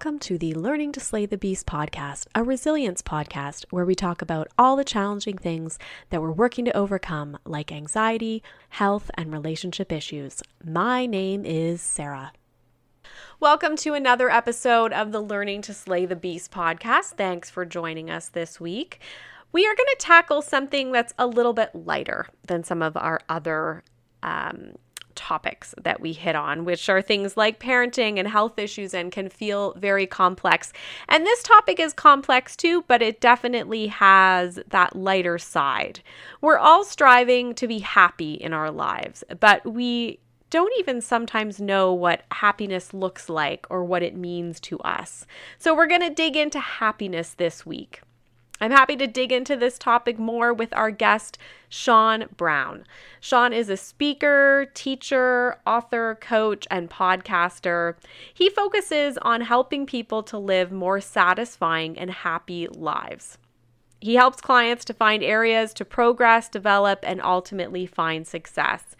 Welcome to the Learning to Slay the Beast podcast, a resilience podcast where we talk about all the challenging things that we're working to overcome, like anxiety, health, and relationship issues. My name is Sarah. Welcome to another episode of the Learning to Slay the Beast podcast. Thanks for joining us this week. We are going to tackle something that's a little bit lighter than some of our other um, topics that we hit on, which are things like parenting and health issues and can feel very complex. And this topic is complex too, but it definitely has that lighter side. We're all striving to be happy in our lives, but we don't even sometimes know what happiness looks like or what it means to us. So, we're going to dig into happiness this week. I'm happy to dig into this topic more with our guest, Sean Brown. Sean is a speaker, teacher, author, coach, and podcaster. He focuses on helping people to live more satisfying and happy lives. He helps clients to find areas to progress, develop, and ultimately find success.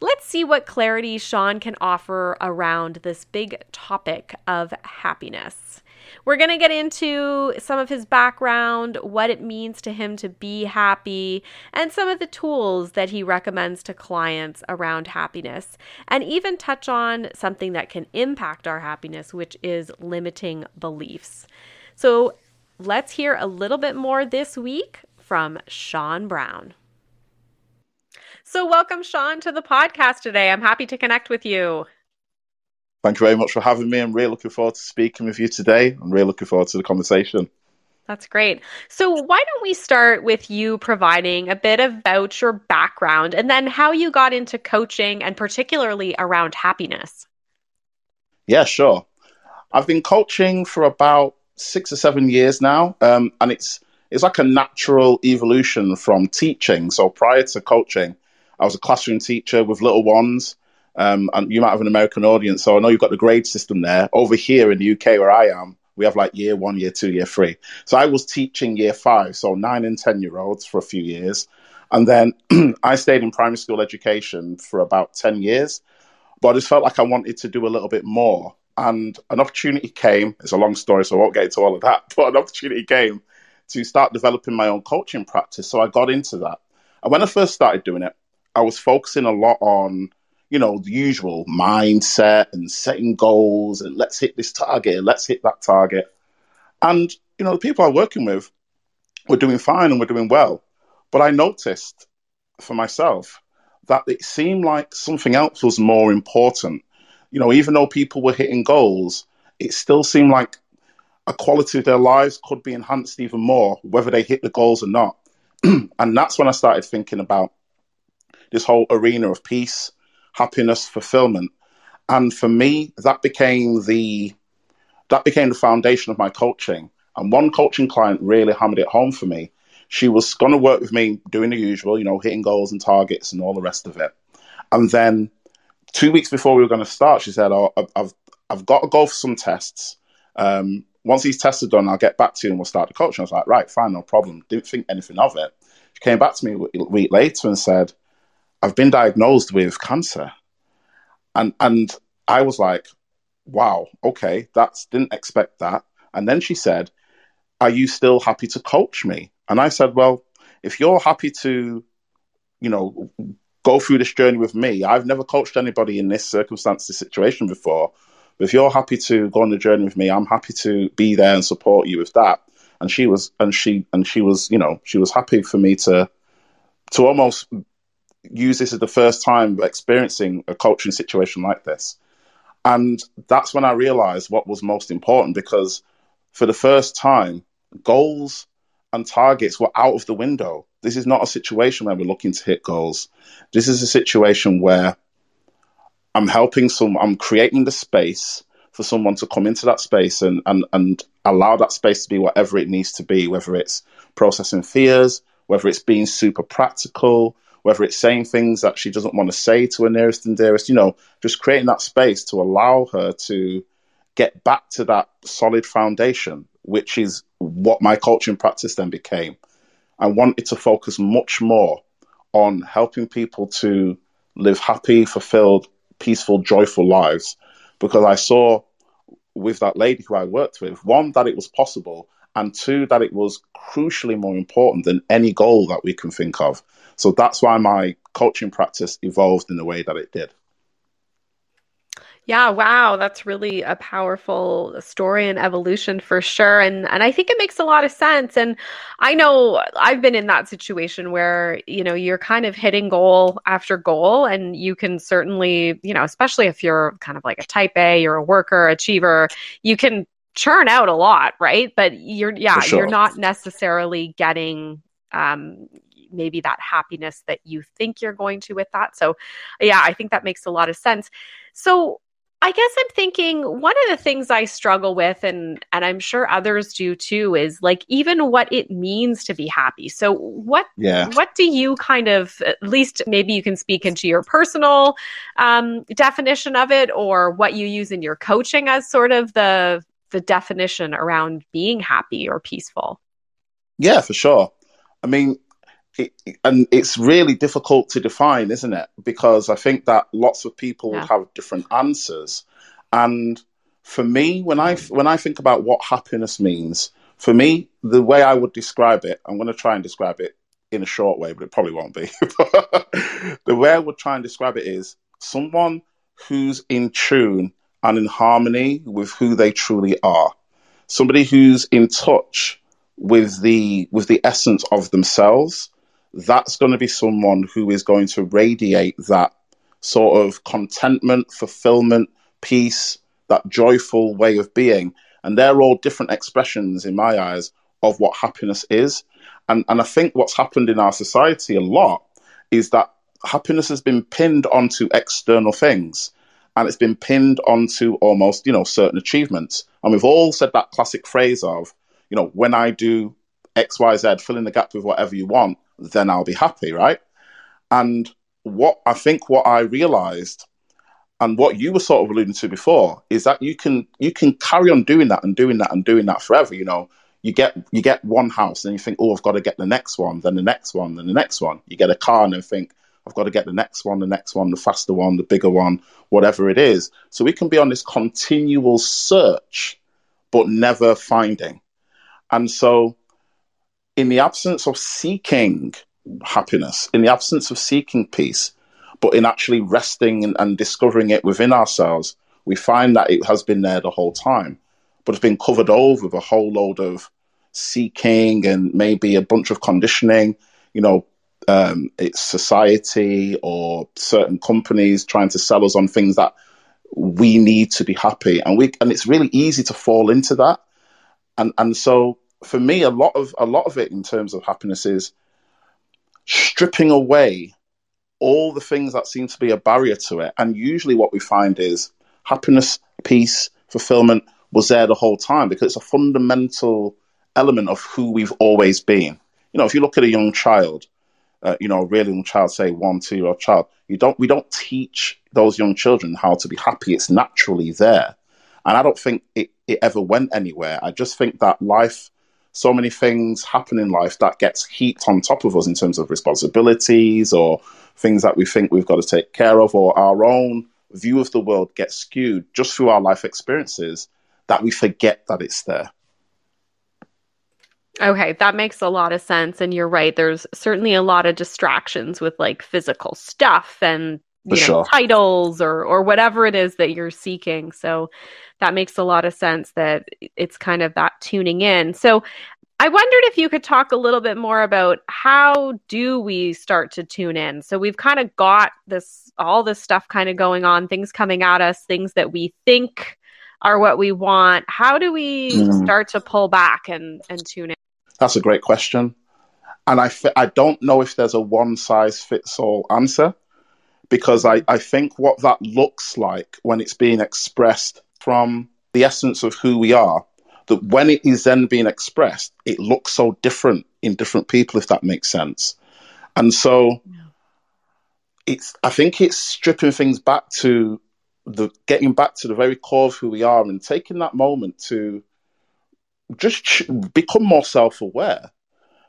Let's see what clarity Sean can offer around this big topic of happiness. We're going to get into some of his background, what it means to him to be happy, and some of the tools that he recommends to clients around happiness, and even touch on something that can impact our happiness, which is limiting beliefs. So let's hear a little bit more this week from Sean Brown. So, welcome, Sean, to the podcast today. I'm happy to connect with you. Thank you very much for having me. I'm really looking forward to speaking with you today. I'm really looking forward to the conversation. That's great. So, why don't we start with you providing a bit about your background and then how you got into coaching and particularly around happiness? Yeah, sure. I've been coaching for about six or seven years now, um, and it's it's like a natural evolution from teaching. So prior to coaching, I was a classroom teacher with little ones. Um, and you might have an American audience, so I know you've got the grade system there. Over here in the UK, where I am, we have like year one, year two, year three. So I was teaching year five, so nine and 10 year olds for a few years. And then I stayed in primary school education for about 10 years. But I just felt like I wanted to do a little bit more. And an opportunity came. It's a long story, so I won't get into all of that. But an opportunity came to start developing my own coaching practice. So I got into that. And when I first started doing it, I was focusing a lot on, you know, the usual mindset and setting goals and let's hit this target, and let's hit that target. And, you know, the people I'm working with were doing fine and were doing well. But I noticed for myself that it seemed like something else was more important. You know, even though people were hitting goals, it still seemed like a quality of their lives could be enhanced even more, whether they hit the goals or not. and that's when I started thinking about this whole arena of peace, happiness, fulfillment. And for me, that became the that became the foundation of my coaching. And one coaching client really hammered it home for me. She was going to work with me doing the usual, you know, hitting goals and targets and all the rest of it. And then two weeks before we were going to start, she said, "Oh, I've I've got to go for some tests. Um, once these tests are done, I'll get back to you and we'll start the coaching." I was like, "Right, fine, no problem." Didn't think anything of it. She came back to me a week later and said, I've been diagnosed with cancer. And and I was like, wow, okay, that's didn't expect that. And then she said, Are you still happy to coach me? And I said, Well, if you're happy to, you know, go through this journey with me, I've never coached anybody in this circumstance, this situation before. But if you're happy to go on the journey with me, I'm happy to be there and support you with that. And she was and she and she was, you know, she was happy for me to to almost use this as the first time experiencing a culture and situation like this. And that's when I realized what was most important because for the first time, goals and targets were out of the window. This is not a situation where we're looking to hit goals. This is a situation where I'm helping some, I'm creating the space for someone to come into that space and, and, and allow that space to be whatever it needs to be, whether it's processing fears, whether it's being super practical, whether it's saying things that she doesn't want to say to her nearest and dearest, you know, just creating that space to allow her to get back to that solid foundation, which is what my coaching practice then became. I wanted to focus much more on helping people to live happy, fulfilled, peaceful, joyful lives because I saw with that lady who I worked with. One, that it was possible, and two, that it was crucially more important than any goal that we can think of. So that's why my coaching practice evolved in the way that it did. Yeah, wow, that's really a powerful story and evolution for sure. And and I think it makes a lot of sense. And I know I've been in that situation where, you know, you're kind of hitting goal after goal and you can certainly, you know, especially if you're kind of like a type A, you're a worker, achiever, you can churn out a lot, right? But you're yeah, sure. you're not necessarily getting um maybe that happiness that you think you're going to with that. So yeah, I think that makes a lot of sense. So I guess I'm thinking one of the things I struggle with and and I'm sure others do too is like even what it means to be happy. So what yeah. what do you kind of at least maybe you can speak into your personal um, definition of it or what you use in your coaching as sort of the the definition around being happy or peaceful? Yeah, for sure. I mean, it, and it's really difficult to define, isn't it? Because I think that lots of people yeah. would have different answers. And for me, when I when I think about what happiness means, for me, the way I would describe it, I'm going to try and describe it in a short way, but it probably won't be. the way I would try and describe it is someone who's in tune and in harmony with who they truly are. Somebody who's in touch with the with the essence of themselves that's going to be someone who is going to radiate that sort of contentment, fulfillment, peace, that joyful way of being. And they're all different expressions, in my eyes, of what happiness is. And, and I think what's happened in our society a lot is that happiness has been pinned onto external things and it's been pinned onto almost, you know, certain achievements. And we've all said that classic phrase of, you know, when I do X, Y, Z, fill in the gap with whatever you want, then I'll be happy, right? And what I think what I realized and what you were sort of alluding to before is that you can you can carry on doing that and doing that and doing that forever. You know, you get you get one house and you think, oh, I've got to get the next one, then the next one, then the next one. You get a car and then think, I've got to get the next one, the next one, the faster one, the bigger one, whatever it is. So we can be on this continual search, but never finding. And so in the absence of seeking happiness, in the absence of seeking peace, but in actually resting and, and, discovering it within ourselves, we find that it has been there the whole time, but it's been covered over with a whole load of seeking and maybe a bunch of conditioning. You know, um, it's society or certain companies trying to sell us on things that we need to be happy, and we and it's really easy to fall into that. And and so for me, a lot of a lot of it in terms of happiness is stripping away all the things that seem to be a barrier to it. And usually, what we find is happiness, peace, fulfillment was there the whole time because it's a fundamental element of who we've always been. You know, if you look at a young child, uh, you know, a really young child, say one, two year old child, you don't we don't teach those young children how to be happy. It's naturally there. And I don't think it, it ever went anywhere. I just think that life so many things happen in life that gets heaped on top of us in terms of responsibilities or things that we think we've got to take care of or our own view of the world gets skewed just through our life experiences that we forget that it's there. Okay, that makes a lot of sense. And you're right. There's certainly a lot of distractions with like physical stuff and you know, sure. titles or or whatever it is that you're seeking. So that makes a lot of sense that it's kind of that tuning in. So I wondered if you could talk a little bit more about how do we start to tune in. So we've kind of got this all this stuff kind of going on, things coming at us, things that we think are what we want. How do we mm. start to pull back and and tune in? That's a great question. And I, f- I don't know if there's a one size fits all answer because I, I think what that looks like when it's being expressed from the essence of who we are, that when it is then being expressed, it looks so different in different people, if that makes sense. And so yeah. it's I think it's stripping things back to the getting back to the very core of who we are and taking that moment to just become more self-aware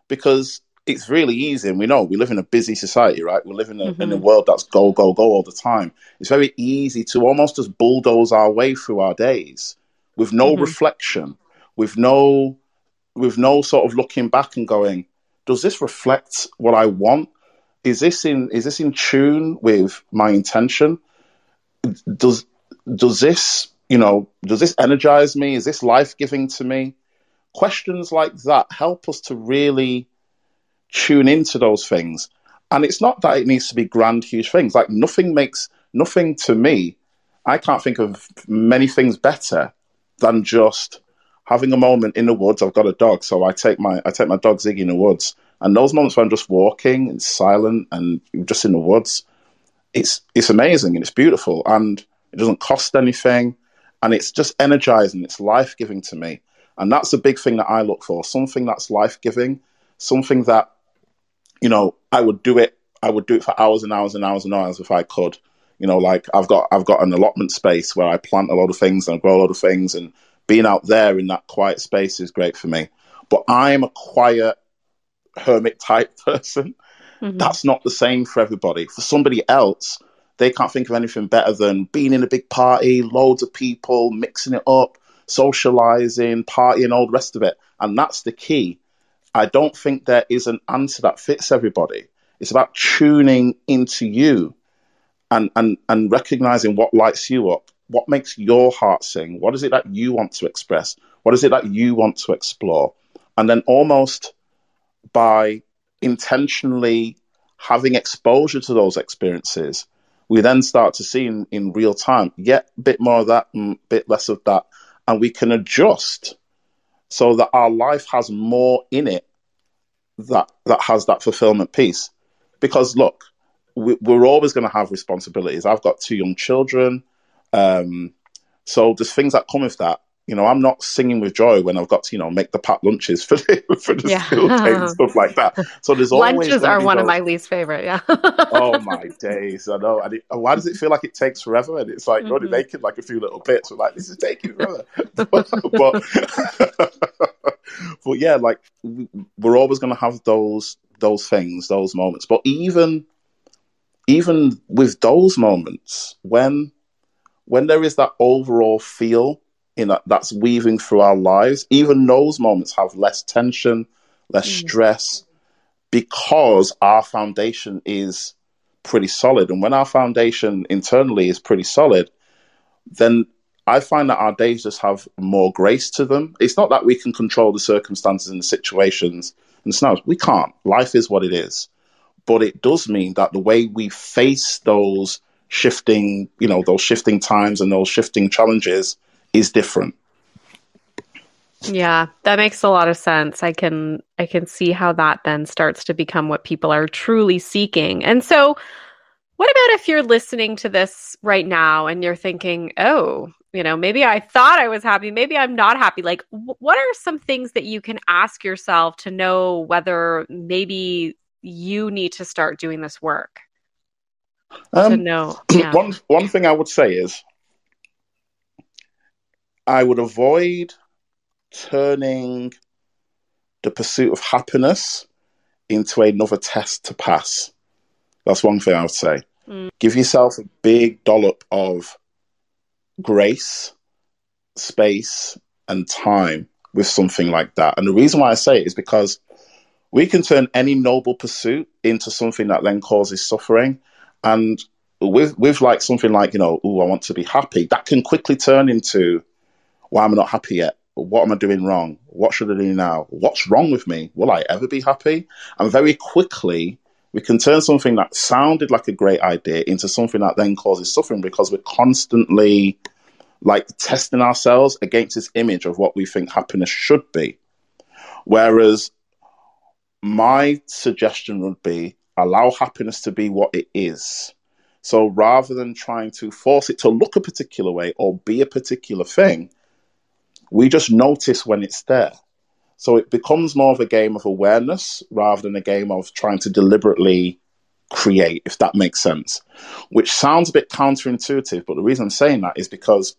because it's really easy, and we know we live in a busy society, right? We live in a, mm-hmm. in a mm-hmm. world that's go, go, go all the time. It's very easy to almost just bulldoze our way through our days with no mm-hmm. reflection, with no with no sort of looking back and going, does this reflect what I want? Is this in is this in tune with my intention? Does does this you know does this energize me? Is this life giving to me? Questions like that help us to really tune into those things. And it's not that it needs to be grand, huge things. Like nothing makes nothing to me. I can't think of many things better than just having a moment in the woods. I've got a dog, so I take my I take my dog Ziggy in the woods, and those moments when I'm just walking and silent and just in the woods, it's it's amazing and it's beautiful and it doesn't cost anything, and it's just energizing. It's life giving to me, and that's a big thing that I look for. Something that's life giving, something that you know I would do it. I would do it for hours and hours and hours and hours if I could. You know, like I've got I've got an allotment space where I plant a lot of things and I grow a lot of things and being out there in that quiet space is great for me. But I'm a quiet hermit type person. Mm-hmm. That's not the same for everybody. For somebody else, they can't think of anything better than being in a big party, loads of people, mixing it up, socializing, partying, all the rest of it. And that's the key. I don't think there is an answer that fits everybody. It's about tuning into you and, and, and recognizing what lights you up what makes your heart sing? What is it that you want to express? What is it that you want to explore? And then almost by intentionally having exposure to those experiences, we then start to see in, in real time, yet a bit more of that and a bit less of that. And we can adjust so that our life has more in it that, that has that fulfillment piece. Because look, we, we're always going to have responsibilities. I've got two young children. Um, so there's things that come with that. You know, I'm not singing with joy when I've got to, you know, make the packed lunches for the, for the yeah. school day and stuff like that. So there's always lunches are one those... of my least favorite. Yeah. oh my days! I know. And it, why does it feel like it takes forever? And it's like mm-hmm. only making like a few little bits. We're like, this is taking forever. but, but yeah, like we're always going to have those those things, those moments. But even even with those moments, when when there is that overall feel in that that's weaving through our lives, even those moments have less tension, less mm. stress, because our foundation is pretty solid. And when our foundation internally is pretty solid, then I find that our days just have more grace to them. It's not that we can control the circumstances and the situations and scenarios. We can't. Life is what it is. But it does mean that the way we face those shifting, you know, those shifting times and those shifting challenges is different. Yeah, that makes a lot of sense. I can I can see how that then starts to become what people are truly seeking. And so what about if you're listening to this right now and you're thinking, "Oh, you know, maybe I thought I was happy, maybe I'm not happy." Like w- what are some things that you can ask yourself to know whether maybe you need to start doing this work? Um, to know. Yeah. One one thing I would say is I would avoid turning the pursuit of happiness into another test to pass. That's one thing I would say. Mm. Give yourself a big dollop of grace, space, and time with something like that. And the reason why I say it is because we can turn any noble pursuit into something that then causes suffering. And with with like something like you know, oh, I want to be happy, that can quickly turn into, why am I not happy yet? What am I doing wrong? What should I do now? What's wrong with me? Will I ever be happy? And very quickly, we can turn something that sounded like a great idea into something that then causes suffering because we're constantly like testing ourselves against this image of what we think happiness should be. Whereas my suggestion would be allow happiness to be what it is. So rather than trying to force it to look a particular way or be a particular thing, we just notice when it's there. So it becomes more of a game of awareness rather than a game of trying to deliberately create, if that makes sense. Which sounds a bit counterintuitive, but the reason I'm saying that is because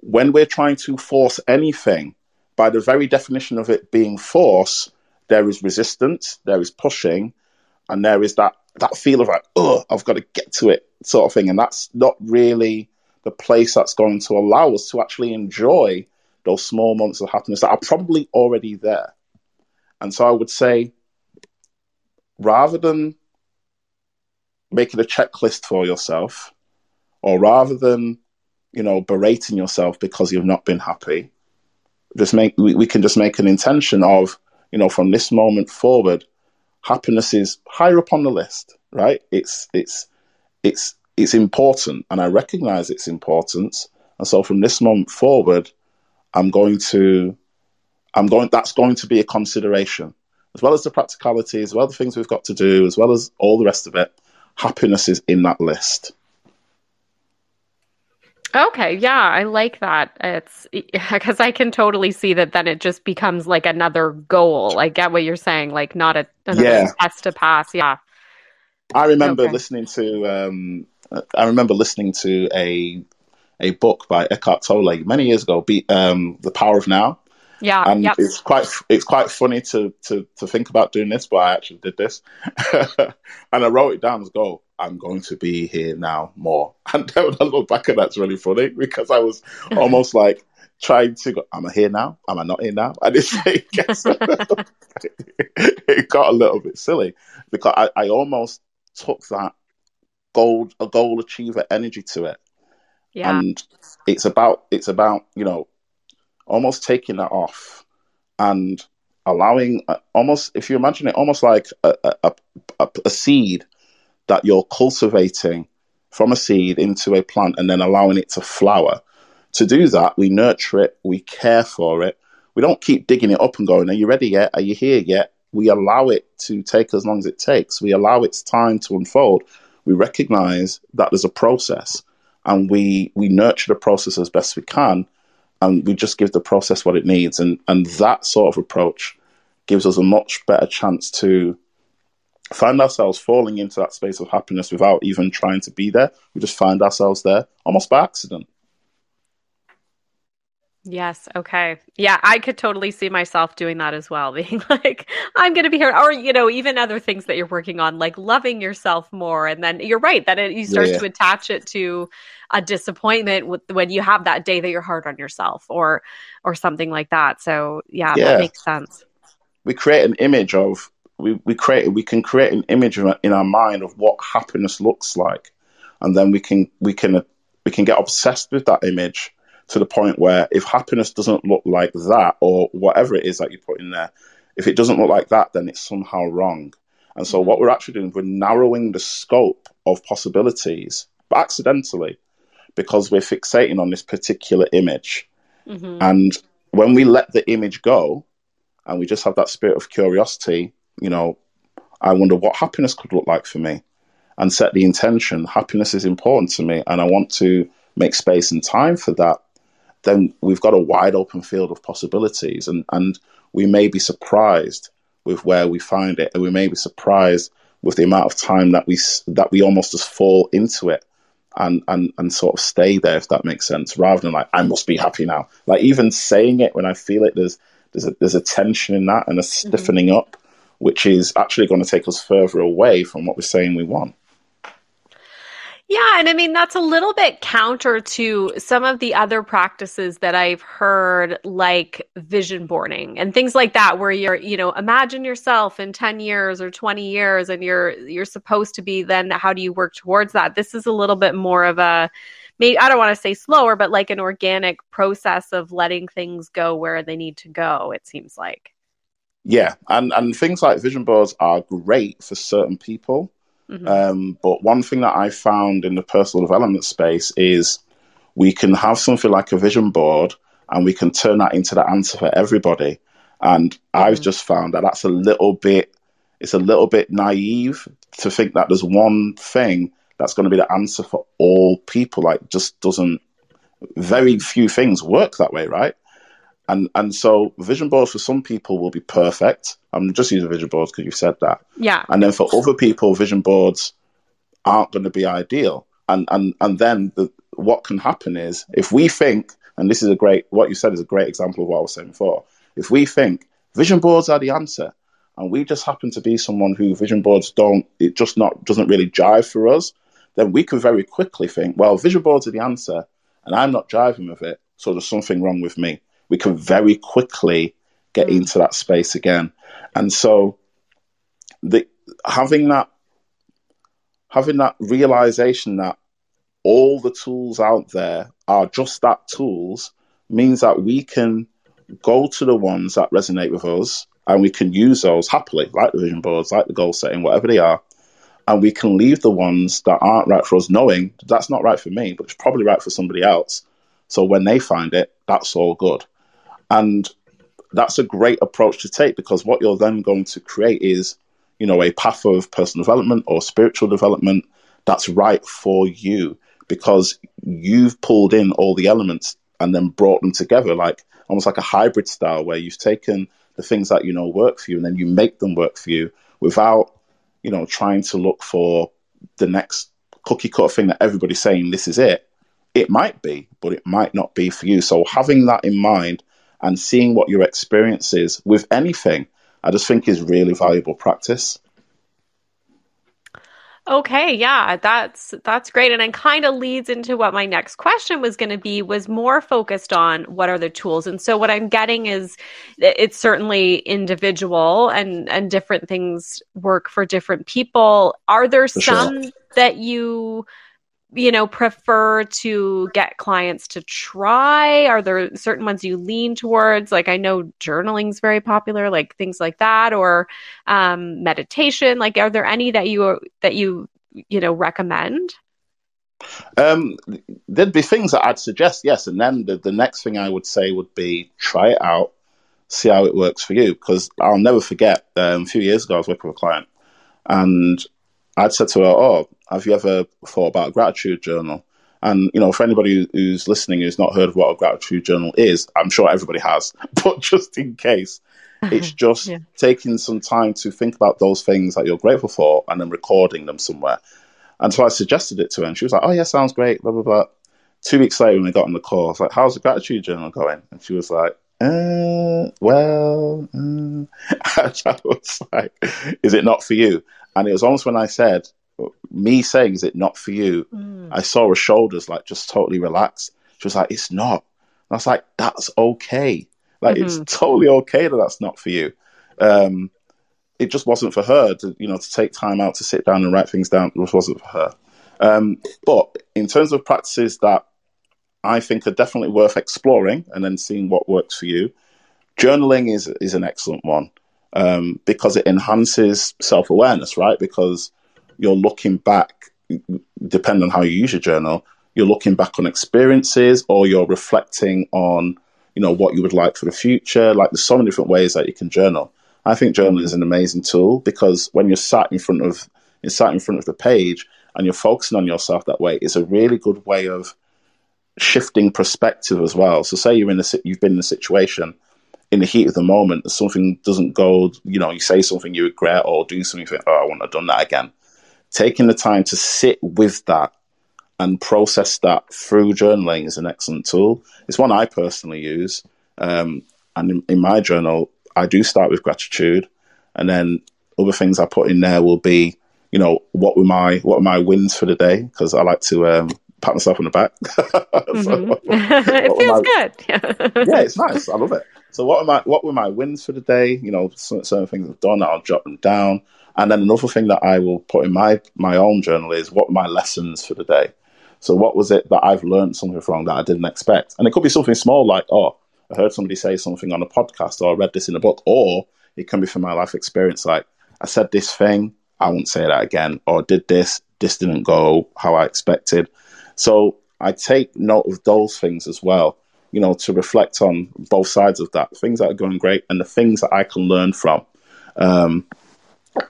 when we're trying to force anything, by the very definition of it being force, there is resistance, there is pushing, and there is that that feel of like, oh, I've got to get to it sort of thing. And that's not really the place that's going to allow us to actually enjoy those small moments of happiness that are probably already there. And so I would say, rather than making a checklist for yourself, or rather than, you know, berating yourself because you've not been happy, just make we, we can just make an intention of, you know, from this moment forward, happiness is higher up on the list, right? It's it's it's it's important, and I recognize its importance. And so from this moment forward, I'm going to I'm going that's going to be a consideration. As well as the practicality, as well as the things we've got to do, as well as all the rest of it, happiness is in that list. Okay, yeah, I like that. It's because I can totally see that then it just becomes like another goal. I get what you're saying, like not a another yeah. test to pass. Yeah. I remember okay. listening to um, I remember listening to a a book by Eckhart Tolle many years ago, be, um, The Power of Now. Yeah, and yep. it's quite it's quite funny to, to to think about doing this, but I actually did this, and I wrote it down as go. I'm going to be here now more, and then when I look back at that's really funny because I was almost like trying to go. Am I here now? Am I not here now? And it's, it, gets it got a little bit silly because I, I almost took that gold a goal achiever energy to it. Yeah. And it's about it's about, you know, almost taking that off and allowing uh, almost if you imagine it almost like a, a, a, a seed that you're cultivating from a seed into a plant and then allowing it to flower. To do that, we nurture it, we care for it. We don't keep digging it up and going, Are you ready yet? Are you here yet? We allow it to take as long as it takes. We allow its time to unfold we recognize that there's a process and we we nurture the process as best we can and we just give the process what it needs. And and that sort of approach gives us a much better chance to find ourselves falling into that space of happiness without even trying to be there. We just find ourselves there almost by accident Yes. Okay. Yeah, I could totally see myself doing that as well. Being like, I'm going to be here, or you know, even other things that you're working on, like loving yourself more. And then you're right that it, you start yeah. to attach it to a disappointment with, when you have that day that you're hard on yourself, or or something like that. So yeah, yeah. that makes sense. We create an image of we we create we can create an image in our mind of what happiness looks like, and then we can we can we can get obsessed with that image to the point where if happiness doesn't look like that or whatever it is that you put in there, if it doesn't look like that, then it's somehow wrong. And so, what we're actually doing, we're narrowing the scope of possibilities, but accidentally, because we're fixating on this particular image. Mm-hmm. And when we let the image go and we just have that spirit of curiosity, you know, I wonder what happiness could look like for me and set the intention. Happiness is important to me, and I want to make space and time for that then we've got a wide open field of possibilities, and and we may be surprised with where we find it, and we may be surprised with the amount of time that we that we almost just fall into it and and and sort of stay there if that makes sense rather than like I must be happy now like even saying it when I feel it there's there's a, there's a tension in that and a mm-hmm. stiffening mm-hmm. up which is actually going to take us further away from what we're saying we want yeah, and I mean that's a little bit counter to some of the other practices that I've heard like vision boarding and things like that where you're, you know, imagine yourself in 10 years or 20 years and you're you're supposed to be then how do you work towards that? This is a little bit more of a maybe I don't want to say slower, but like an organic process of letting things go where they need to go, it seems like. Yeah, and and things like vision boards are great for certain people Mm-hmm. Um, but one thing that I found in the personal development space is we can have something like a vision board and we can turn that into the answer for everybody. And mm-hmm. I've just found that that's a little bit, it's a little bit naive to think that there's one thing that's going to be the answer for all people. Like, just doesn't, very few things work that way, right? And and so vision boards for some people will be perfect. I'm just using vision boards because you said that. Yeah. And then for other people, vision boards aren't going to be ideal. And and and then the, what can happen is if we think, and this is a great, what you said is a great example of what I was saying before. If we think vision boards are the answer, and we just happen to be someone who vision boards don't, it just not doesn't really jive for us, then we can very quickly think, well, vision boards are the answer, and I'm not driving with it, so there's something wrong with me. We can very quickly get mm. into that space again. And so the having that having that realization that all the tools out there are just that tools means that we can go to the ones that resonate with us and we can use those happily, like the vision boards, like the goal setting, whatever they are. And we can leave the ones that aren't right for us, knowing that's not right for me, but it's probably right for somebody else. So when they find it, that's all good. And that's a great approach to take because what you're then going to create is, you know, a path of personal development or spiritual development that's right for you because you've pulled in all the elements and then brought them together like almost like a hybrid style where you've taken the things that you know work for you and then you make them work for you without you know trying to look for the next cookie cutter thing that everybody's saying this is it. It might be but it might not be for you. So having that in mind and seeing what your experience is with anything i just think is really valuable practice Okay, yeah, that's that's great and it kind of leads into what my next question was going to be was more focused on what are the tools. And so what I'm getting is it's certainly individual and and different things work for different people. Are there for some sure. that you you know prefer to get clients to try? Are there certain ones you lean towards? Like i know journaling is very popular like things like that or um, meditation. Like are there any that you that you you know recommend? Um, there'd be things that i'd suggest yes and then the, the next thing i would say would be try it out see how it works for you because i'll never forget um, a few years ago i was working with a client and I'd said to her, "Oh, have you ever thought about a gratitude journal?" And you know, for anybody who's listening who's not heard of what a gratitude journal is, I'm sure everybody has. But just in case, it's just yeah. taking some time to think about those things that you're grateful for and then recording them somewhere. And so I suggested it to her, and she was like, "Oh yeah, sounds great." Blah blah blah. Two weeks later, when we got on the call, I was like, "How's the gratitude journal going?" And she was like, uh, well, uh. I was like, is it not for you? And it was almost when I said, me saying, is it not for you? Mm. I saw her shoulders like just totally relax. She was like, it's not. And I was like, that's okay. Like, mm-hmm. it's totally okay that that's not for you. Um, it just wasn't for her to, you know, to take time out to sit down and write things down. It just wasn't for her. Um, but in terms of practices that I think are definitely worth exploring and then seeing what works for you. Journaling is is an excellent one um, because it enhances self awareness, right? Because you're looking back, depending on how you use your journal, you're looking back on experiences or you're reflecting on, you know, what you would like for the future. Like there's so many different ways that you can journal. I think journaling is an amazing tool because when you're sat in front of you're sat in front of the page and you're focusing on yourself that way, it's a really good way of shifting perspective as well. So, say you're in a you've been in a situation in the heat of the moment, something doesn't go, you know, you say something you regret or doing something, think, oh, I wouldn't have done that again. Taking the time to sit with that and process that through journaling is an excellent tool. It's one I personally use. Um, and in, in, my journal, I do start with gratitude, and then other things I put in there will be, you know, what were my what were my wins for the day? Because I like to um, pat myself on the back. mm-hmm. it feels my, good. yeah, it's nice. I love it. So what are my what were my wins for the day? You know, certain things I've done, I'll jot them down. And then another thing that I will put in my my own journal is what my lessons for the day. So what was it that I've learned something from that I didn't expect? And it could be something small like, oh, I heard somebody say something on a podcast or I read this in a book, or it can be from my life experience like I said this thing, I won't say that again, or did this, this didn't go how I expected. So I take note of those things as well, you know, to reflect on both sides of that, things that are going great and the things that I can learn from. Um,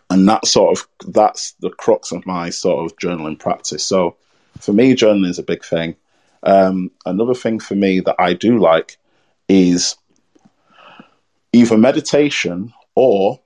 and that sort of that's the crux of my sort of journaling practice. So for me, journaling is a big thing. Um, another thing for me that I do like is either meditation or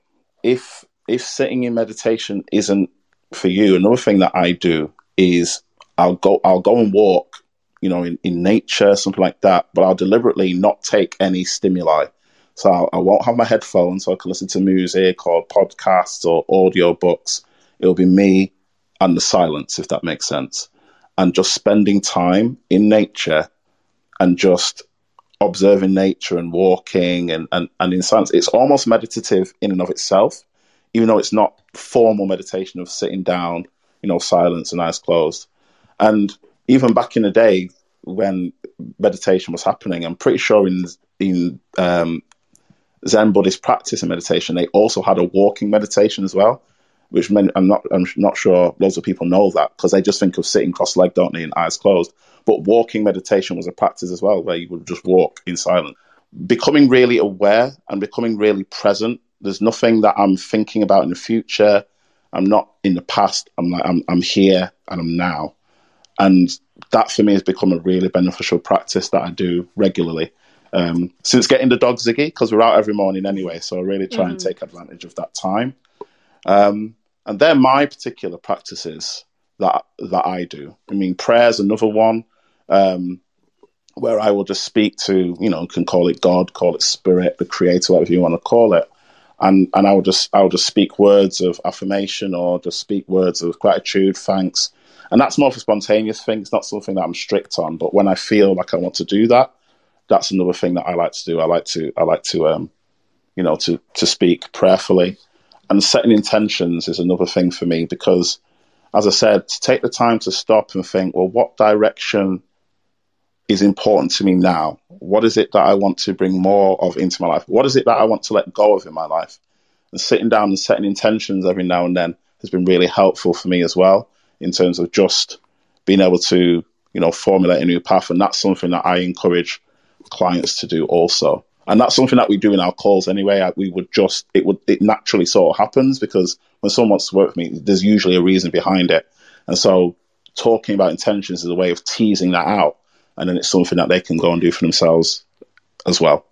if if sitting in meditation isn't for you, another thing that I do is I'll go I'll go and walk, you know, in, in nature, something like that, but I'll deliberately not take any stimuli. So I'll, I not have my headphones so I can listen to music or podcasts or audio books. It'll be me and the silence, if that makes sense. And just spending time in nature and just observing nature and walking and, and, and in silence. It's almost meditative in and of itself, even though it's not formal meditation of sitting down, you know, silence and eyes closed. And even back in the day when meditation was happening, I'm pretty sure in in um, Zen Buddhist practice and meditation, they also had a walking meditation as well, which I'm not I'm not sure loads of people know that because they just think of sitting cross-legged, don't they, and eyes closed. But walking meditation was a practice as well, where you would just walk in silence. Becoming really aware and becoming really present. There's nothing that I'm thinking about in the future. I'm not in the past. I'm like I'm I'm here and I'm now, and that for me has become a really beneficial practice that I do regularly. Um, since getting the dog Ziggy, because we're out every morning anyway, so I really try mm. and take advantage of that time. Um, and they're my particular practices that that I do. I mean, prayer's another one um, where I will just speak to, you know, can call it God, call it Spirit, the Creator, whatever you want to call it, and and I will just I will just speak words of affirmation or just speak words of gratitude, thanks, and that's more of a spontaneous thing. It's not something that I'm strict on, but when I feel like I want to do that, that's another thing that I like to do. I like to I like to um, you know to to speak prayerfully, and setting intentions is another thing for me because, as I said, to take the time to stop and think, well, what direction is important to me now? What is it that I want to bring more of into my life? What is it that I want to let go of in my life? And sitting down and setting intentions every now and then has been really helpful for me as well in terms of just being able to, you know, formulate a new path. And that's something that I encourage clients to do also. And that's something that we do in our calls anyway. We would just, it would, it naturally sort of happens because when someone wants to work with me, there's usually a reason behind it. And so talking about intentions is a way of teasing that out. And then it's something that they can go and do for themselves as well.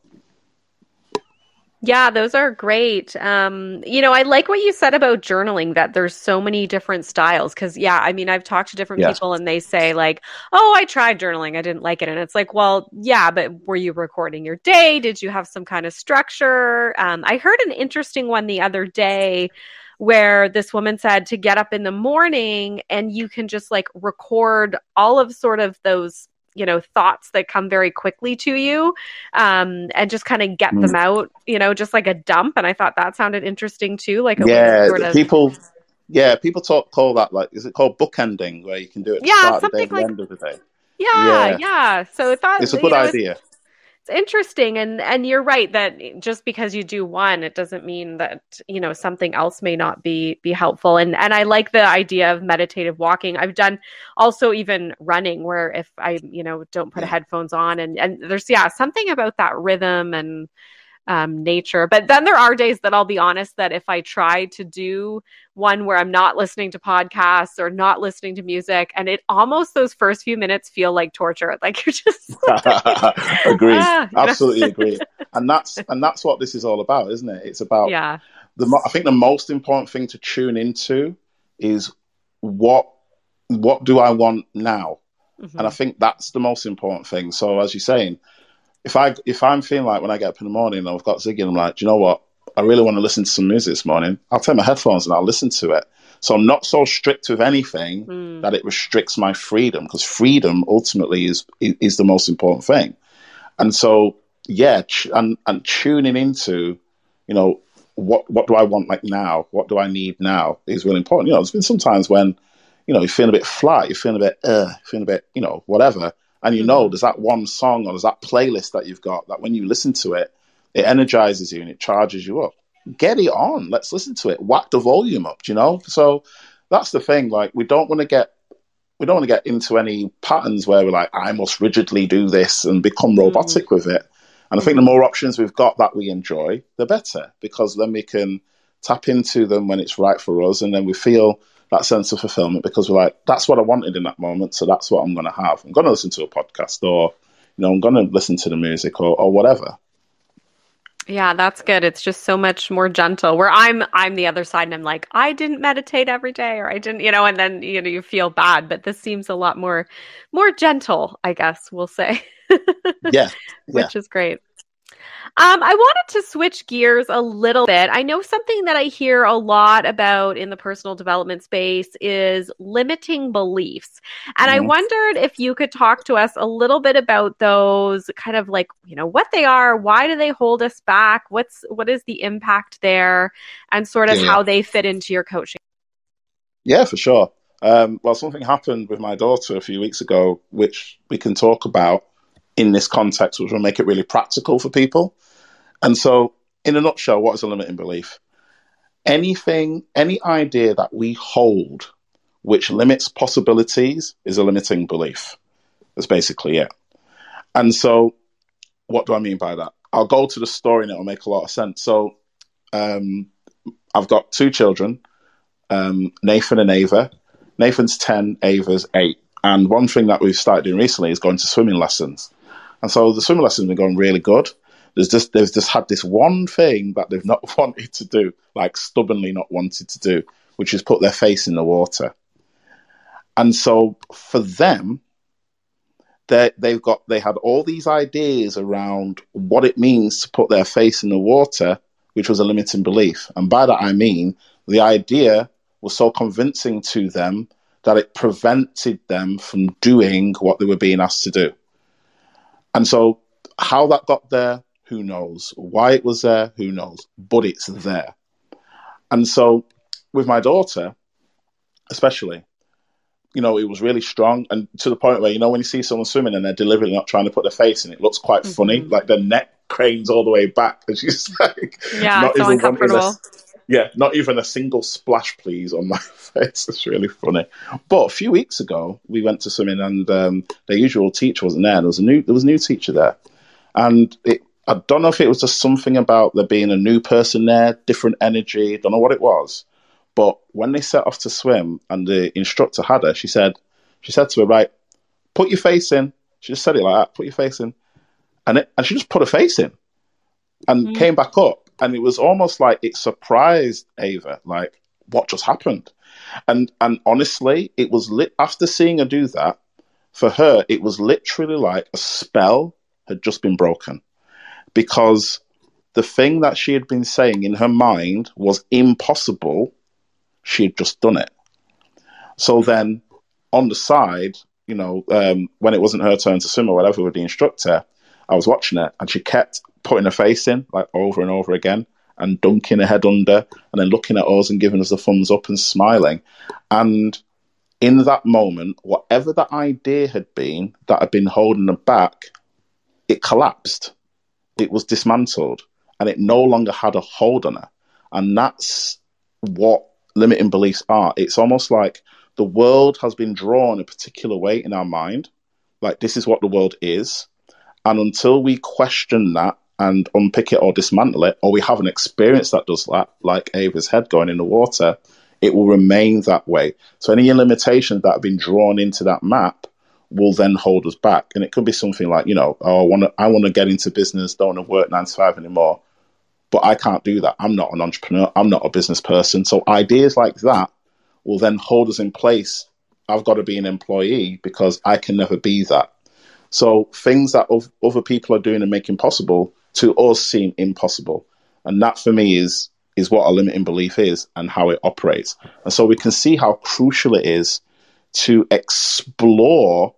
Yeah, those are great. Um, you know, I like what you said about journaling that there's so many different styles. Cause yeah, I mean, I've talked to different people and they say, like, oh, I tried journaling. I didn't like it. And it's like, well, yeah, but were you recording your day? Did you have some kind of structure? Um, I heard an interesting one the other day where this woman said to get up in the morning and you can just like record all of sort of those you know thoughts that come very quickly to you um, and just kind of get mm. them out you know just like a dump and i thought that sounded interesting too like yeah sort of... people yeah people talk call that like is it called bookending where you can do it yeah something like end of the day yeah, yeah, yeah. So I thought it's a good know, idea it's interesting and and you're right that just because you do one it doesn't mean that you know something else may not be be helpful. And and I like the idea of meditative walking. I've done also even running where if I you know don't put headphones on and and there's yeah something about that rhythm and um, nature. But then there are days that I'll be honest that if I try to do one where I'm not listening to podcasts or not listening to music, and it almost those first few minutes feel like torture. Like you're just agree, ah, absolutely agree. And that's and that's what this is all about, isn't it? It's about yeah. The I think the most important thing to tune into is what what do I want now, mm-hmm. and I think that's the most important thing. So as you're saying if I if I'm feeling like when I get up in the morning and I've got Ziggy and I'm like, do you know what? I really want to listen to some music this morning. I'll take my headphones and I'll listen to it. So I'm not so strict with anything mm. that it restricts my freedom because freedom ultimately is is the most important thing. And so yeah, ch- and and tuning into, you know, what what do I want like now? What do I need now is really important. You know, there's been some times when, you know, you're feeling a bit flat, you're feeling a bit, uh, feeling a bit, you know, whatever and you know, mm-hmm. there's that one song or there's that playlist that you've got that when you listen to it, it energizes you and it charges you up. Get it on. Let's listen to it. Whack the volume up, you know? So that's the thing. Like, we don't want to get we don't want to get into any patterns where we're like, I must rigidly do this and become robotic mm. with it. And I think the more options we've got that we enjoy, the better, because then we can tap into them when it's right for us, and then we feel that sense of fulfillment because we're like, that's what I wanted in that moment, so that's what I'm going to have. I'm going to listen to a podcast, or you know, I'm going to listen to the music, or or whatever. Yeah, that's good. It's just so much more gentle. Where I'm I'm the other side and I'm like, I didn't meditate every day or I didn't, you know, and then you know you feel bad, but this seems a lot more more gentle, I guess we'll say. yeah, yeah. Which is great. Um, I wanted to switch gears a little bit. I know something that I hear a lot about in the personal development space is limiting beliefs. And mm-hmm. I wondered if you could talk to us a little bit about those kind of like, you know, what they are, why do they hold us back? What's what is the impact there and sort of yeah. how they fit into your coaching? Yeah, for sure. Um, well, something happened with my daughter a few weeks ago, which we can talk about in this context, which will make it really practical for people. And so, in a nutshell, what is a limiting belief? Anything, any idea that we hold which limits possibilities is a limiting belief. That's basically it. And so, what do I mean by that? I'll go to the story and it'll make a lot of sense. So, um, I've got two children, um, Nathan and Ava. Nathan's 10, Ava's 8. And one thing that we've started doing recently is going to swimming lessons. And so the swimming lessons have been going really good. There's just they've just had this one thing that they've not wanted to do, like stubbornly not wanted to do, which is put their face in the water. And so for them, they they've got they had all these ideas around what it means to put their face in the water, which was a limiting belief. And by that I mean the idea was so convincing to them that it prevented them from doing what they were being asked to do. And so, how that got there, who knows? Why it was there, who knows? But it's there. And so, with my daughter, especially, you know, it was really strong and to the point where, you know, when you see someone swimming and they're deliberately not trying to put their face in, it looks quite mm-hmm. funny. Like the neck cranes all the way back. And she's like, yeah, not so uncomfortable yeah, not even a single splash, please, on my face. It's really funny. But a few weeks ago, we went to swimming, and um, their usual teacher wasn't there. There was a new there was a new teacher there, and it, I don't know if it was just something about there being a new person there, different energy. Don't know what it was, but when they set off to swim, and the instructor had her, she said, she said to her, right, put your face in. She just said it like that, put your face in, and it, and she just put her face in, and mm-hmm. came back up and it was almost like it surprised Ava, like what just happened, and and honestly, it was lit after seeing her do that. For her, it was literally like a spell had just been broken, because the thing that she had been saying in her mind was impossible. She had just done it. So then, on the side, you know, um, when it wasn't her turn to swim or whatever with the instructor, I was watching it and she kept putting her face in like over and over again and dunking her head under and then looking at us and giving us a thumbs up and smiling. And in that moment, whatever that idea had been that had been holding her back, it collapsed. It was dismantled and it no longer had a hold on her. And that's what limiting beliefs are. It's almost like the world has been drawn a particular way in our mind. Like, this is what the world is. And until we question that and unpick it or dismantle it, or we have an experience that does that, like Ava's head going in the water, it will remain that way. So any limitations that have been drawn into that map will then hold us back. And it could be something like, you know, oh, I want to, I want to get into business, don't want to work nine to five anymore, but I can't do that. I'm not an entrepreneur. I'm not a business person. So ideas like that will then hold us in place. I've got to be an employee because I can never be that. So things that other people are doing and making possible to us seem impossible. And that for me is is what a limiting belief is and how it operates. And so we can see how crucial it is to explore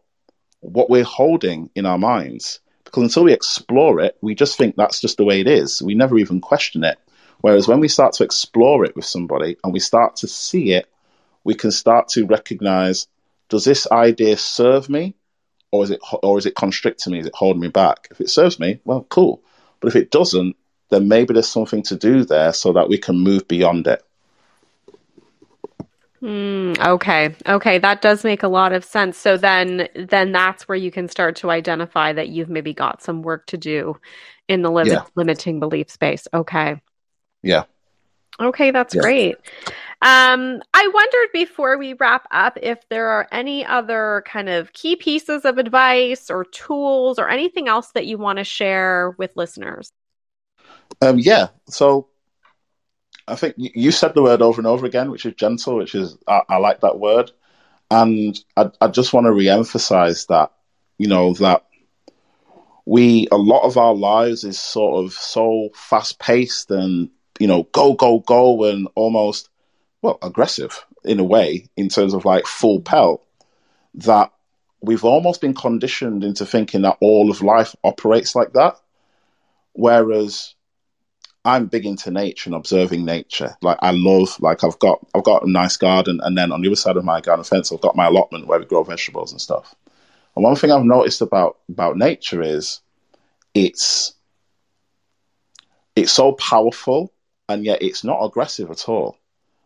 what we're holding in our minds. Because until we explore it, we just think that's just the way it is. We never even question it. Whereas when we start to explore it with somebody and we start to see it, we can start to recognize does this idea serve me or is it or is it constricting me? Is it holding me back? If it serves me, well, cool. But if it doesn't, then maybe there's something to do there so that we can move beyond it. Mm, okay. Okay, that does make a lot of sense. So then then that's where you can start to identify that you've maybe got some work to do in the limit, yeah. limiting belief space. Okay. Yeah. Okay, that's yeah. great. Um, I wondered before we wrap up if there are any other kind of key pieces of advice or tools or anything else that you want to share with listeners. Um, yeah. So I think you said the word over and over again, which is gentle, which is, I, I like that word. And I, I just want to re emphasize that, you know, that we a lot of our lives is sort of so fast paced and you know go go go and almost well aggressive in a way in terms of like full pelt that we've almost been conditioned into thinking that all of life operates like that whereas I'm big into nature and observing nature. Like I love, like I've got, I've got a nice garden, and then on the other side of my garden fence, I've got my allotment where we grow vegetables and stuff. And one thing I've noticed about about nature is it's it's so powerful, and yet it's not aggressive at all.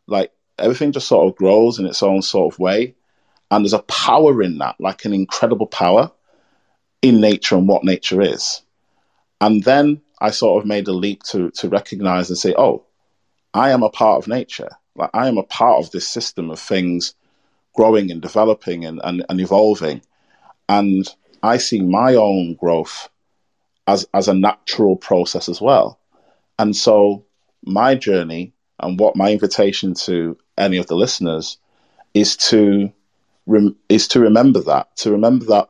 Like everything just sort of grows in its own sort of way, and there's a power in that, like an incredible power in nature and what nature is. And then I sort of made a leap to to recognize and say, oh, I am a part of nature. Like I am a part of this system of things growing and developing and, and, and evolving. And I see my own growth as as a natural process as well. And so my journey and what my invitation to any of the listeners is to rem- is to remember that to remember that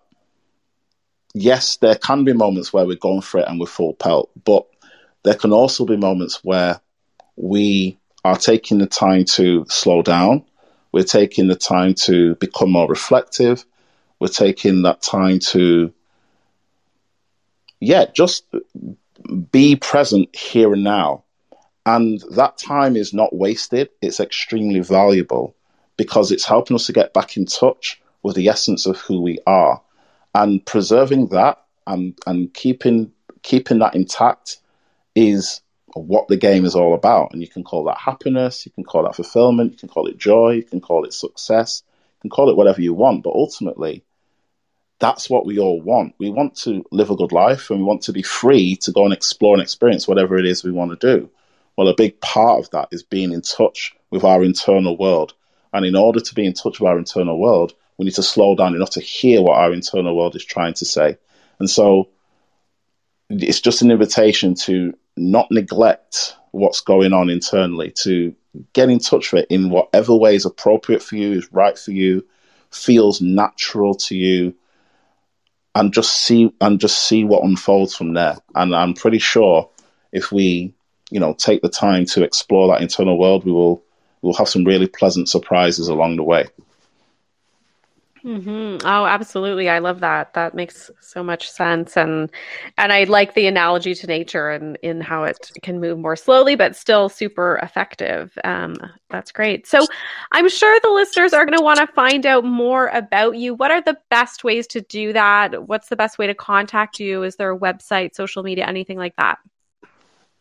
yes, there can be moments where we're going for it and we're full pelt, but there can also be moments where we are taking the time to slow down. We're taking the time to become more reflective. We're taking that time to, yeah, just be present here and now. And that time is not wasted, it's extremely valuable because it's helping us to get back in touch with the essence of who we are and preserving that and and keeping keeping that intact is what the game is all about. And you can call that happiness, you can call that fulfillment, you can call it joy, you can call it success, you can call it whatever you want. But ultimately, that's what we all want. We want to live a good life and we want to be free to go and explore and experience whatever it is we want to do. Well, a big part of that is being in touch with our internal world. And in order to be in touch with our internal world, we need to slow down enough to hear what our internal world is trying to say. And so it's just an invitation to not neglect what's going on internally, to get in touch with it in whatever way is appropriate for you, is right for you, feels natural to you, and just see and just see what unfolds from there. And I'm pretty sure if we, you know, take the time to explore that internal world, we will we'll have some really pleasant surprises along the way. Mm-hmm. Oh, absolutely. I love that. That makes so much sense. And and I like the analogy to nature and in how it can move more slowly, but still super effective. Um, that's great. So I'm sure the listeners are going to want to find out more about you. What are the best ways to do that? What's the best way to contact you? Is there a website, social media, anything like that?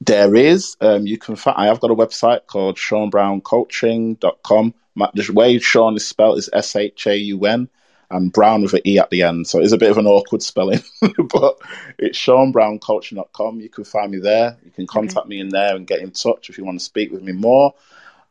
There is. Um, you can find. I have got a website called ShaunBrowneCoaching.com my, the way Shaun is spelled is S H A U N and Brown with an E at the end. So it's a bit of an awkward spelling, but it's ShaunBrowneCoaching.com. You can find me there. You can contact okay. me in there and get in touch if you want to speak with me more.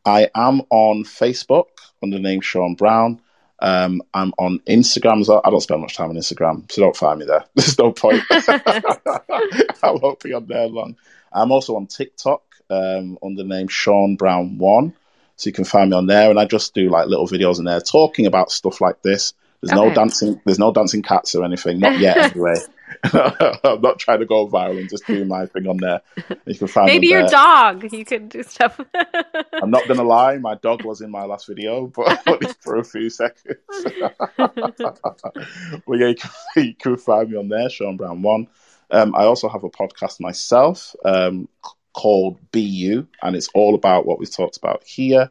I am on Facebook under the name Shaun Browne. Um, I'm on Instagram as well. I don't spend much time on Instagram, so don't find me there. There's no point. I won't be on there long. I'm also on TikTok um, under the name Shaun Browne One. So you can find me on there, and I just do like little videos in there talking about stuff like this. There's okay. no dancing. There's no dancing cats or anything. Not yet, anyway. I'm not trying to go viral and just doing my thing on there. You can find maybe your dog. You can do stuff. I'm not gonna lie. My dog was in my last video, but only for a few seconds. well, yeah, you can, you can, find me on there, Shaun Browne One. Um, I also have a podcast myself um, called Be You, and it's all about what we've talked about here.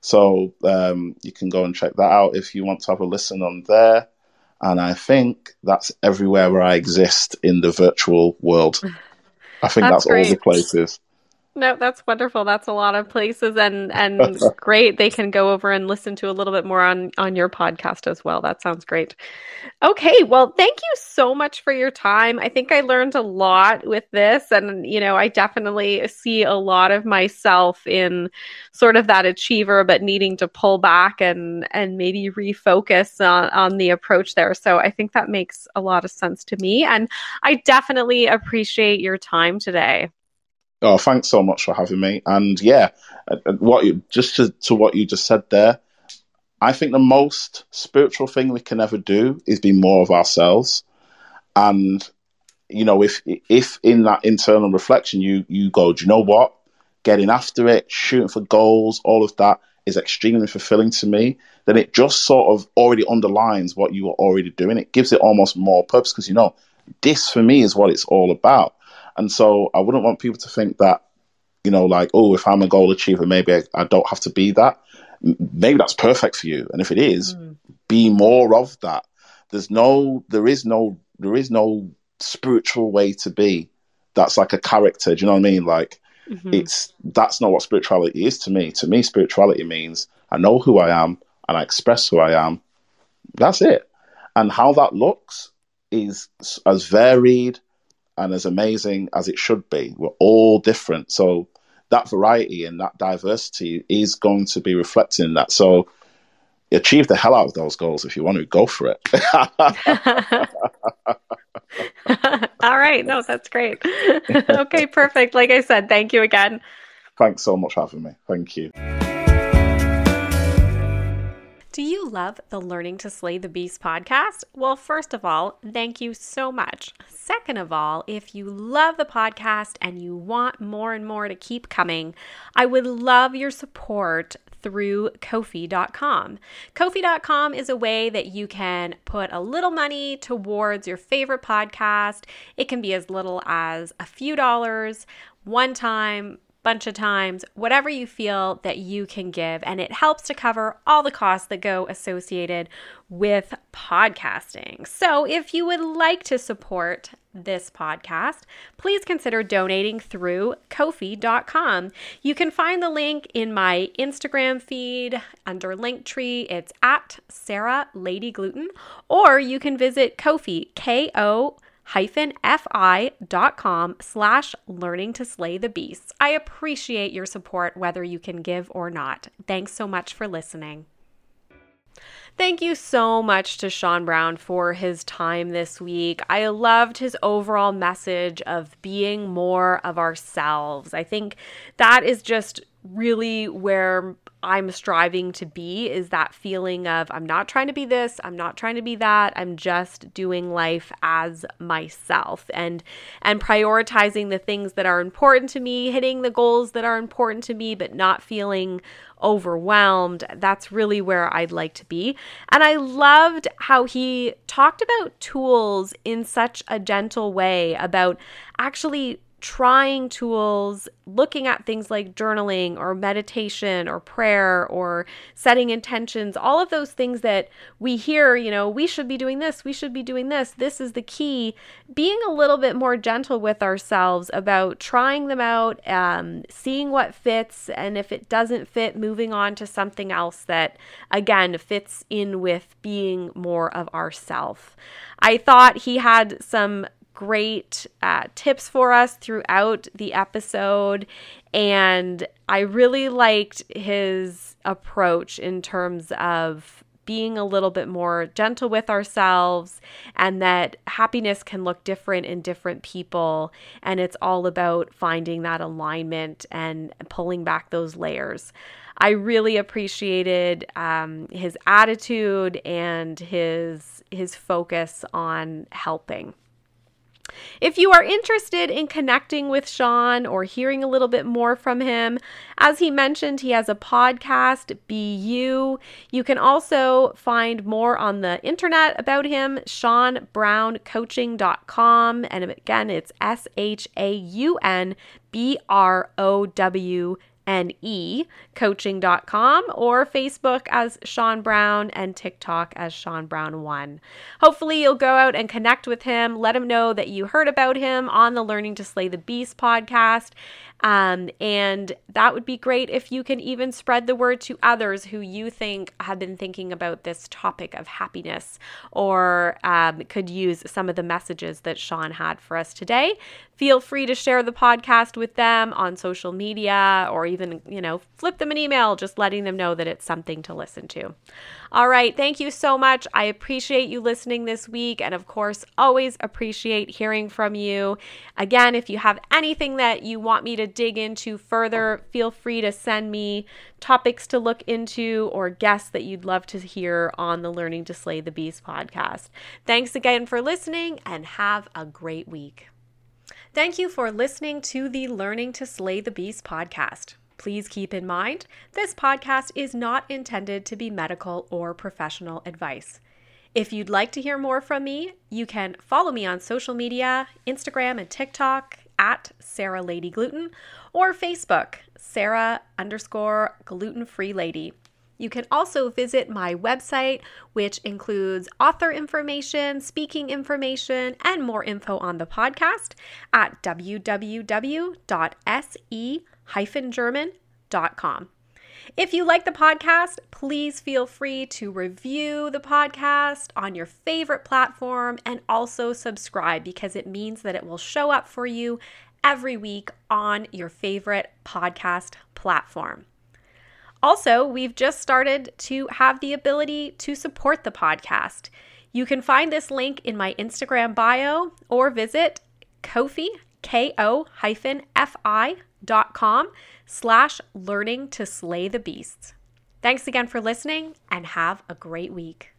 So um, you can go and check that out if you want to have a listen on there. And I think that's everywhere where I exist in the virtual world. I think that's, that's all the places. No, that's wonderful. That's a lot of places and and great. They can go over and listen to a little bit more on on your podcast as well. That sounds great. Okay, well, thank you so much for your time. I think I learned a lot with this and you know, I definitely see a lot of myself in sort of that achiever but needing to pull back and and maybe refocus on on the approach there. So I think that makes a lot of sense to me and I definitely appreciate your time today. Oh, thanks so much for having me. And yeah, uh, uh, what you, just to, to what you just said there, I think the most spiritual thing we can ever do is be more of ourselves. And you know, if if in that internal reflection you you go, do you know what? Getting after it, shooting for goals, all of that is extremely fulfilling to me. Then it just sort of already underlines what you are already doing. It gives it almost more purpose because you know this for me is what it's all about. And so I wouldn't want people to think that, you know, like, oh, if I'm a goal achiever, maybe I, I don't have to be that. Maybe that's perfect for you. And if it is, mm. be more of that. There's no, there is no, there is no spiritual way to be. That's like a character. Do you know what I mean? Like, mm-hmm. it's that's not what spirituality is to me. To me, spirituality means I know who I am and I express who I am. That's it. And how that looks is as varied and as amazing as it should be. We're all different. So that variety and that diversity is going to be reflected in that. So achieve the hell out of those goals if you want to go for it. all right. No, that's great. okay, perfect. Like I said, thank you again. Thanks so much for having me. Thank you. Do you love the Learning to Slay the Beast podcast? Well, first of all, thank you so much. Second of all, if you love the podcast and you want more and more to keep coming, I would love your support through Ko-fi.com. Ko-fi.com is a way that you can put a little money towards your favorite podcast. It can be as little as a few dollars one time bunch of times, whatever you feel that you can give. And it helps to cover all the costs that go associated with podcasting. So if you would like to support this podcast, please consider donating through Ko-fi.com. You can find the link in my Instagram feed under Linktree. It's at Sarah Lady Gluten, or you can visit Ko-fi, K O fi.com slash learning to slay the beasts. I appreciate your support whether you can give or not. Thanks so much for listening. Thank you so much to Shaun Browne for his time this week. I loved his overall message of being more of ourselves. I think that is just really where I'm striving to be is that feeling of I'm not trying to be this, I'm not trying to be that. I'm just doing life as myself and and prioritizing the things that are important to me, hitting the goals that are important to me but not feeling overwhelmed. That's really where I'd like to be. And I loved how he talked about tools in such a gentle way about actually trying tools, looking at things like journaling or meditation or prayer or setting intentions, all of those things that we hear, you know, we should be doing this, we should be doing this, this is the key. Being a little bit more gentle with ourselves about trying them out, um, seeing what fits, and if it doesn't fit, moving on to something else that, again, fits in with being more of ourself. I thought he had some great uh, tips for us throughout the episode. And I really liked his approach in terms of being a little bit more gentle with ourselves and that happiness can look different in different people. And it's all about finding that alignment and pulling back those layers. I really appreciated um, his attitude and his his focus on helping. If you are interested in connecting with Shaun or hearing a little bit more from him, as he mentioned, he has a podcast, Be You. You can also find more on the internet about him, ShaunBrowneCoaching.com. And again, it's S H A U N B R O W N-E, coaching.com, or Facebook as Shaun Browne and TikTok as Shaun Browne1. Hopefully, you'll go out and connect with him. Let him know that you heard about him on the Learning to Slay the Beast podcast. Um, and that would be great if you can even spread the word to others who you think have been thinking about this topic of happiness or um, could use some of the messages that Shaun had for us today. Feel free to share the podcast with them on social media or even, you know, flip them an email just letting them know that it's something to listen to. All right. Thank you so much. I appreciate you listening this week. And of course, always appreciate hearing from you. Again, if you have anything that you want me to dig into further, feel free to send me topics to look into or guests that you'd love to hear on the Learning to Slay the Beast podcast. Thanks again for listening and have a great week. Thank you for listening to the Learning to Slay the Beast podcast. Please keep in mind, this podcast is not intended to be medical or professional advice. If you'd like to hear more from me, you can follow me on social media, Instagram and TikTok at Sarah Lady Gluten, or Facebook, Sarah underscore gluten free lady. You can also visit my website, which includes author information, speaking information, and more info on the podcast at www.se-german.com. If you like the podcast, please feel free to review the podcast on your favorite platform and also subscribe because it means that it will show up for you every week on your favorite podcast platform. Also, we've just started to have the ability to support the podcast. You can find this link in my Instagram bio or visit Kofi, Ko-fi, K-O-F-I dot com slash learning to slay the beasts. Thanks again for listening and have a great week.